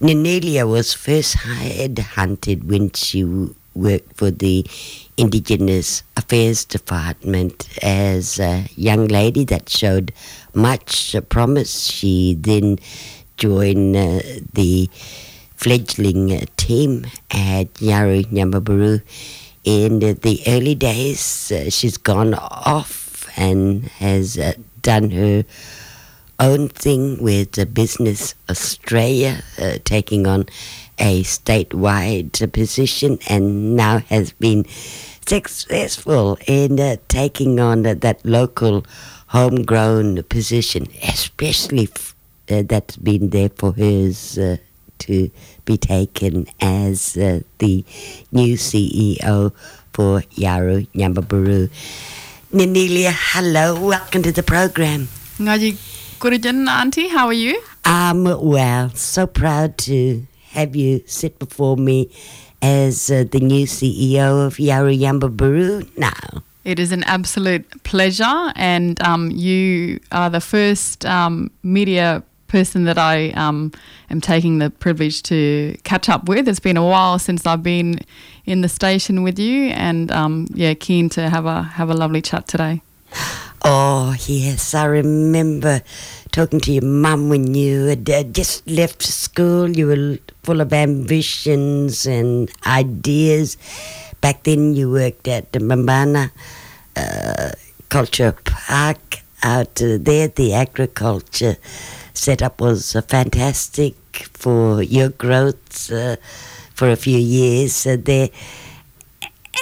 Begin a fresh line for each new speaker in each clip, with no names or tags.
Ninelia was first hired hunted when she worked for the Indigenous Affairs Department as a young lady that showed much promise. She then joined uh, the fledgling team at Yawuru Nyamba Buru. In the early days, uh, she's gone off and has uh, done her own thing with uh, Business Australia, uh, taking on a statewide position, and now has been successful in uh, taking on that local homegrown position, especially f- uh, that's been there for hers uh, to be taken as uh, the new CEO for Yawuru Nyambaburu. Ninelia, hello, welcome to the program.
Kurijan, Auntie, how are you?
I'm well, so proud to have you sit before me as uh, the new CEO of Yawuru Nyamba Buru now.
It is an absolute pleasure, and um, you are the first um, media person that I um, am taking the privilege to catch up with. It's been a while since I've been in the station with you, and um, yeah, keen to have a have a lovely chat today.
Oh yes, I remember talking to your mum when you had uh, just left school. You were full of ambitions and ideas. Back then, you worked at the Mambana uh, Culture Park out uh, there. The agriculture setup was uh, fantastic for your growth uh, for a few years there.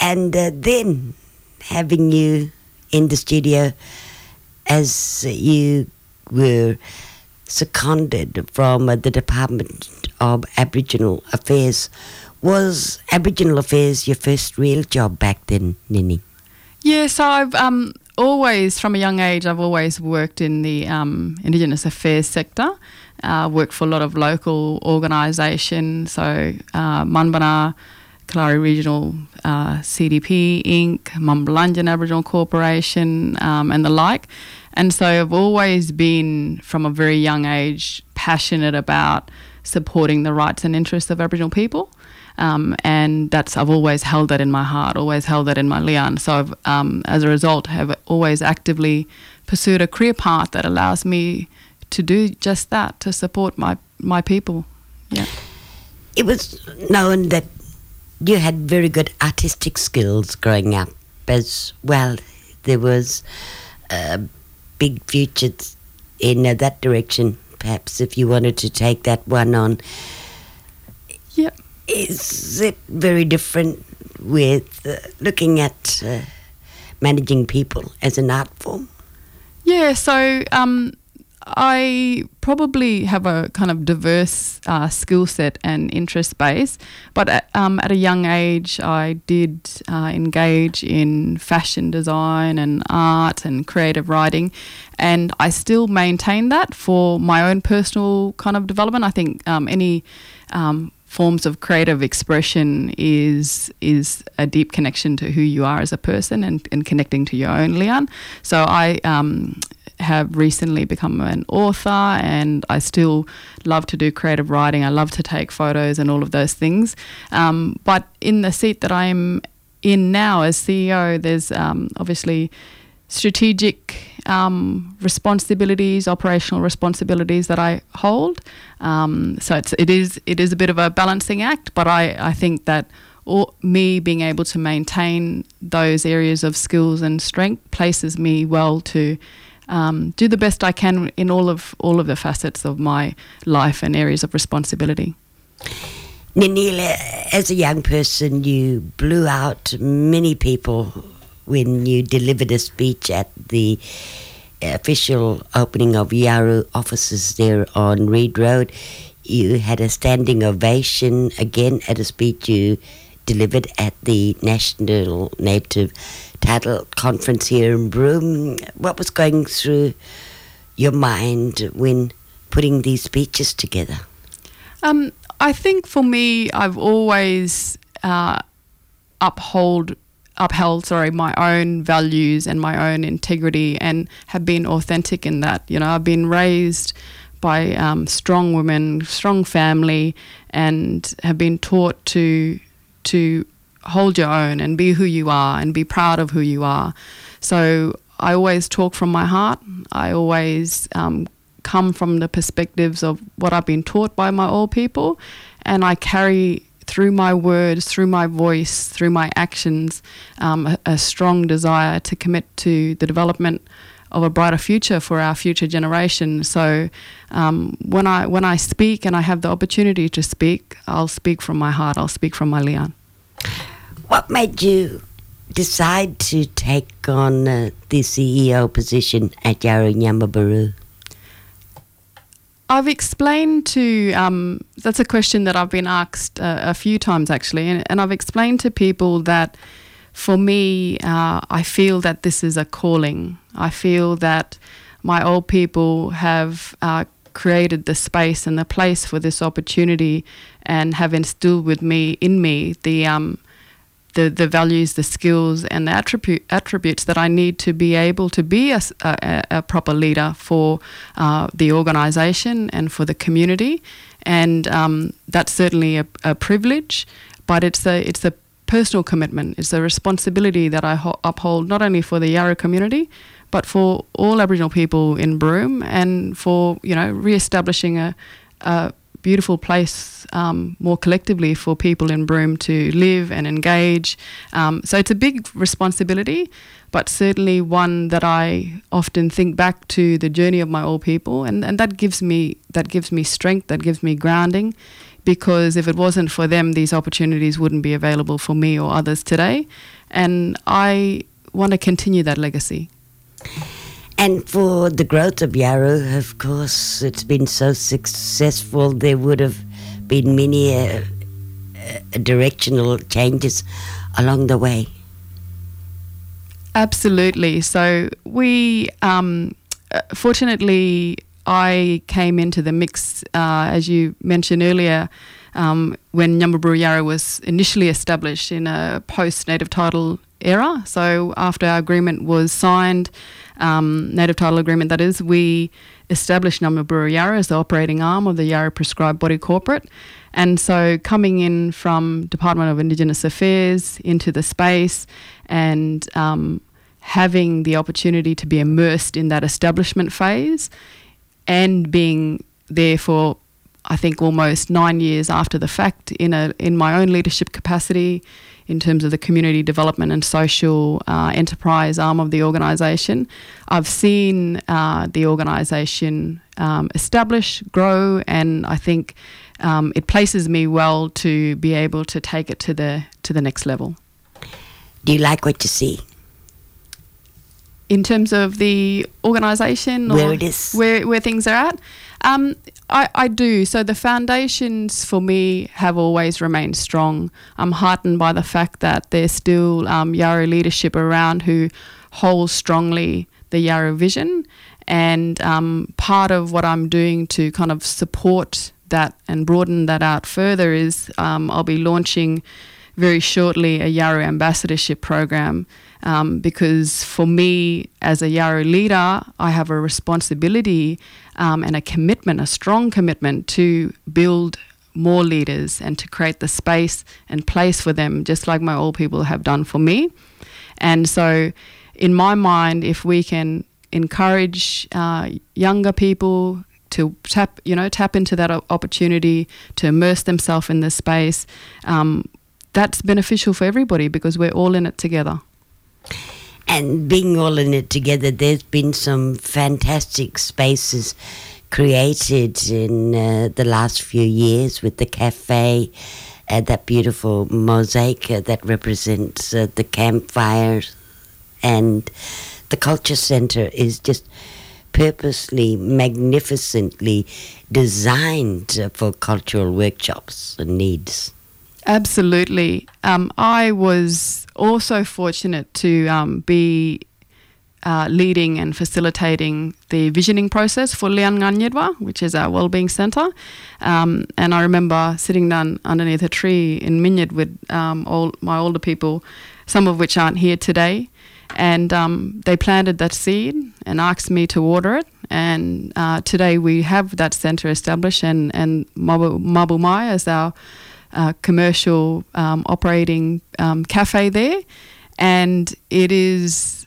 And then having you in the studio as you were seconded from the Department of Aboriginal Affairs. Was Aboriginal Affairs your first real job back then, Nini?
Yeah, so I've um, always, from a young age, I've always worked in the um, Indigenous affairs sector. Uh, worked for a lot of local organisations, so uh, Manbana, Kullarri Regional uh, CDP Inc., Mamabulanjin Aboriginal Corporation, um, and the like. And so I've always been, from a very young age, passionate about supporting the rights and interests of Aboriginal people. Um, and that's I've always held that in my heart, always held that in my liyan. So I've, um, as a result, have always actively pursued a career path that allows me to do just that, to support my my people. Yeah.
It was known that you had very good artistic skills growing up as well. There was a big future in uh, that direction, perhaps, if you wanted to take that one on.
Yep.
Is it very different with uh, looking at uh, managing people as an art form?
Yeah, so um, I probably have a kind of diverse uh, skill set and interest base, but at, um, at a young age, I did uh, engage in fashion design and art and creative writing, and I still maintain that for my own personal kind of development. I think um, any um, forms of creative expression is is a deep connection to who you are as a person and, and connecting to your own liyan. So I um, have recently become an author and I still love to do creative writing. I love to take photos and all of those things. Um, but in the seat that I'm in now as CEO, there's um, obviously strategic um, responsibilities, operational responsibilities that I hold. Um, so it's, it is it is a bit of a balancing act, but I, I think that or me being able to maintain those areas of skills and strength places me well to um, do the best I can in all of all of the facets of my life and areas of responsibility.
Ninelia, as a young person, you blew out many people when you delivered a speech at the official opening of Yawuru offices there on Reed Road. You had a standing ovation again at a speech you delivered at the National Native Title Conference here in Broome. What was going through your mind when putting these speeches together?
Um, I think for me, I've always uh, uphold upheld sorry my own values and my own integrity and have been authentic in that you know i've been raised by um, strong women, strong family, and have been taught to to hold your own and be who you are and be proud of who you are. So I always talk from my heart. I always um, come from the perspectives of what I've been taught by my old people, and I carry through my words, through my voice, through my actions, um, a, a strong desire to commit to the development of a brighter future for our future generation. So um, when I when I speak and I have the opportunity to speak, I'll speak from my heart. I'll speak from my liyan.
What made you decide to take on uh, the CEO position at Yawuru Nyamba Buru?
I've explained to, um, that's a question that I've been asked uh, a few times actually, and, and, I've explained to people that for me, uh, I feel that this is a calling. I feel that my old people have uh, created the space and the place for this opportunity and have instilled with me, in me, the, um, the, the values, the skills, and the attribute, attributes that I need to be able to be a, a, a proper leader for uh, the organisation and for the community. And um, that's certainly a, a, privilege, but it's a, it's a personal commitment. It's a responsibility that I ho- uphold not only for the Yawuru community, but for all Aboriginal people in Broome and for, you know, re-establishing a, a beautiful place um, more collectively for people in Broome to live and engage. Um, so it's a big responsibility, but certainly one that I often think back to the journey of my old people, and, and that gives me that gives me strength, that gives me grounding, because if it wasn't for them, these opportunities wouldn't be available for me or others today, and I want to continue that legacy.
And for the growth of Yawuru, of course, it's been so successful. There would have been many uh, uh, directional changes along the way.
Absolutely. So we, um, uh, fortunately, I came into the mix, uh, as you mentioned earlier, um, when Nyamba Buru Yawuru was initially established in a post-native title era. So after our agreement was signed, um, native title agreement that is, we established Nyamba Buru Yawuru as the operating arm of the Yawuru Prescribed Body Corporate. And so coming in from Department of Indigenous Affairs into the space and um, having the opportunity to be immersed in that establishment phase and being there for I think almost nine years after the fact in a in my own leadership capacity in terms of the community development and social uh, enterprise arm of the organisation. I've seen uh, the organisation um, establish, grow, and I think um, it places me well to be able to take it to the to the next level.
Do you like what you see?
In terms of the organisation,
where it is,
where where things are at. Um, I, I do. So the foundations for me have always remained strong. I'm heartened by the fact that there's still um, Yawuru leadership around who hold strongly the Yawuru vision. And um, part of what I'm doing to kind of support that and broaden that out further is um, I'll be launching very shortly a Yawuru ambassadorship program um, because for me as a Yawuru leader, I have a responsibility um, and a commitment, a strong commitment to build more leaders and to create the space and place for them, just like my old people have done for me. And so, in my mind, if we can encourage uh, younger people to tap, you know, tap into that opportunity to immerse themselves in this space, um, that's beneficial for everybody because we're all in it together.
And being all in it together, there's been some fantastic spaces created in uh, the last few years with the cafe, uh, that beautiful mosaic uh, that represents uh, the campfires, and the culture center is just purposely, magnificently designed uh, for cultural workshops and needs.
Absolutely. Um, I was also fortunate to um, be uh, leading and facilitating the visioning process for Liyan-ngan Nyirrwa, which is our wellbeing centre. Um, and I remember sitting down underneath a tree in Minyirr with um, all my older people, some of which aren't here today. And um, they planted that seed and asked me to water it. And uh, today we have that centre established, and, and Mabu, Mabu Mayi is our commercial um, operating um, cafe there. And it is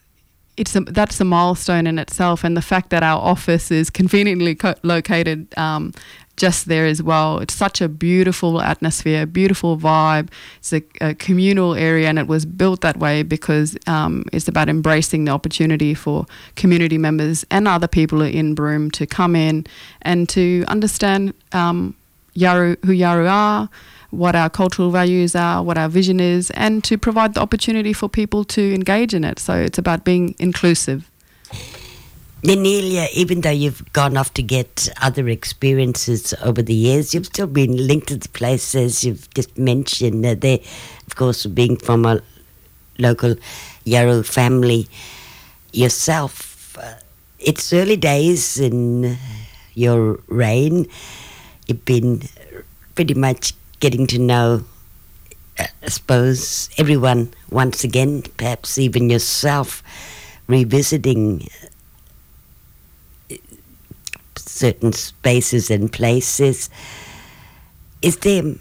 it's a, that's a milestone in itself, and the fact that our office is conveniently co- located um, just there as well. It's such a beautiful atmosphere, beautiful vibe. It's a, a communal area, and it was built that way because um, it's about embracing the opportunity for community members and other people in Broome to come in and to understand um, Yawuru, who Yawuru are, what our cultural values are, what our vision is, and to provide the opportunity for people to engage in it. So it's about being inclusive.
Ninelia, even though you've gone off to get other experiences over the years, you've still been linked to the places you've just mentioned. Uh, there, of course, being from a local Yawuru family yourself. Uh, it's early days in your reign. You've been pretty much getting to know, uh, I suppose, everyone once again, perhaps even yourself, revisiting certain spaces and places. Is there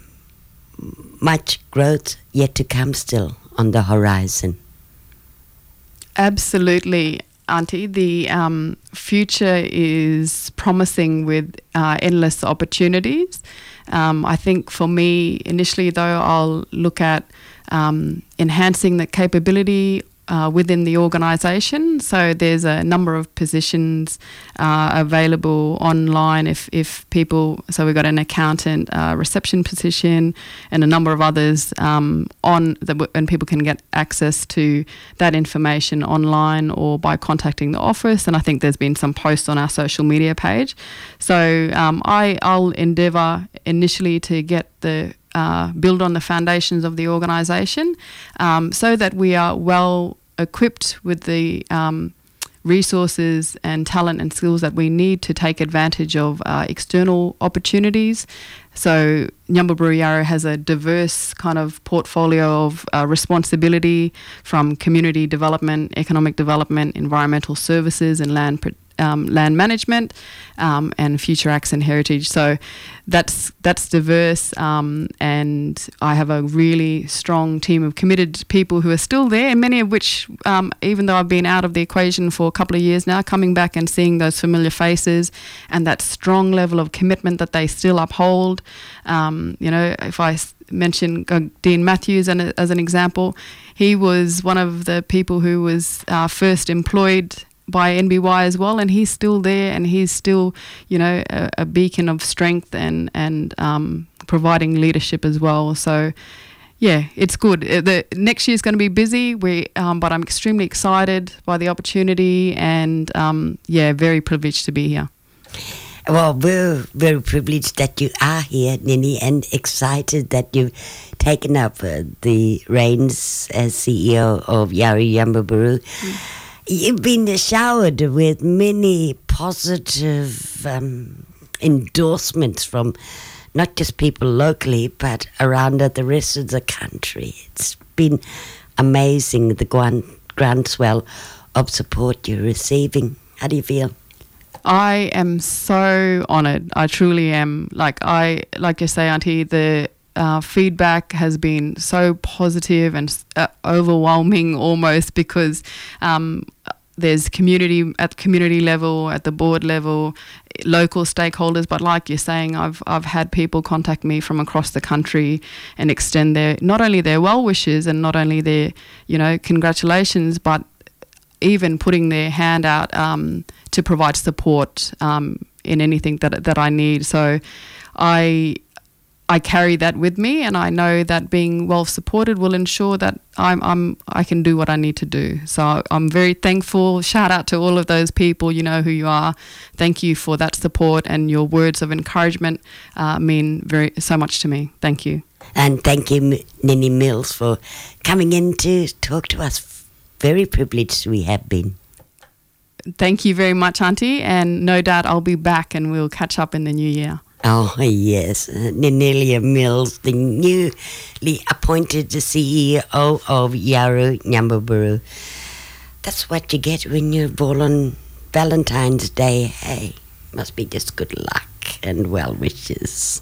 much growth yet to come still on the horizon?
Absolutely, Auntie. The um, future is promising with uh, endless opportunities. Um, I think for me, initially, though, I'll look at um, enhancing the capability uh, within the organisation. So there's a number of positions uh, available online if, if people, so we've got an accountant, uh, reception position, and a number of others um, on, the, and people can get access to that information online or by contacting the office. And I think there's been some posts on our social media page. So um, I, I'll endeavour initially to get the uh, build on the foundations of the organisation um, so that we are well equipped with the um, resources and talent and skills that we need to take advantage of uh, external opportunities. So Nyamba Buru Yawuru has a diverse kind of portfolio of uh, responsibility from community development, economic development, environmental services, and land um, land management um, and future acts and heritage. So that's that's diverse, um, and I have a really strong team of committed people who are still there, and many of which, um, even though I've been out of the equation for a couple of years now, coming back and seeing those familiar faces and that strong level of commitment that they still uphold. Um, you know, if I mention Dean Matthews as an example, he was one of the people who was uh, first employed by NBY as well, and he's still there, and he's still, you know, a, a beacon of strength and and um, providing leadership as well. So, yeah, it's good. Uh, the next year is going to be busy. We, um, but I'm extremely excited by the opportunity, and um, yeah, very privileged to be here.
Well, we're very privileged that you are here, Nini, and excited that you've taken up uh, the reins as CEO of Yawuru Nyamba Buru. Mm You've been showered with many positive um, endorsements from not just people locally, but around the rest of the country. It's been amazing the grand, groundswell of support you're receiving. How do you feel?
I am so honoured. I truly am. Like I, like you say, Auntie, the uh, feedback has been so positive and uh, overwhelming almost because um, there's community at community level, at the board level, local stakeholders. But like you're saying, I've I've had people contact me from across the country and extend their not only their well wishes and not only their you know congratulations, but even putting their hand out um, to provide support um, in anything that that I need. So I I carry that with me, and I know that being well supported will ensure that I'm, I'm I can do what I need to do. So I'm very thankful. Shout out to all of those people. You know who you are. Thank you for that support and your words of encouragement uh, mean very so much to me. Thank you.
And thank you, Nini Mills, for coming in to talk to us. Very privileged we have been.
Thank you very much, Auntie, and no doubt I'll be back and we'll catch up in the new year.
Oh, yes. Ninelia Mills, the newly appointed CEO of Yawuru Nyamba Buru. That's what you get when you're born on Valentine's Day. Hey, must be just good luck and well wishes.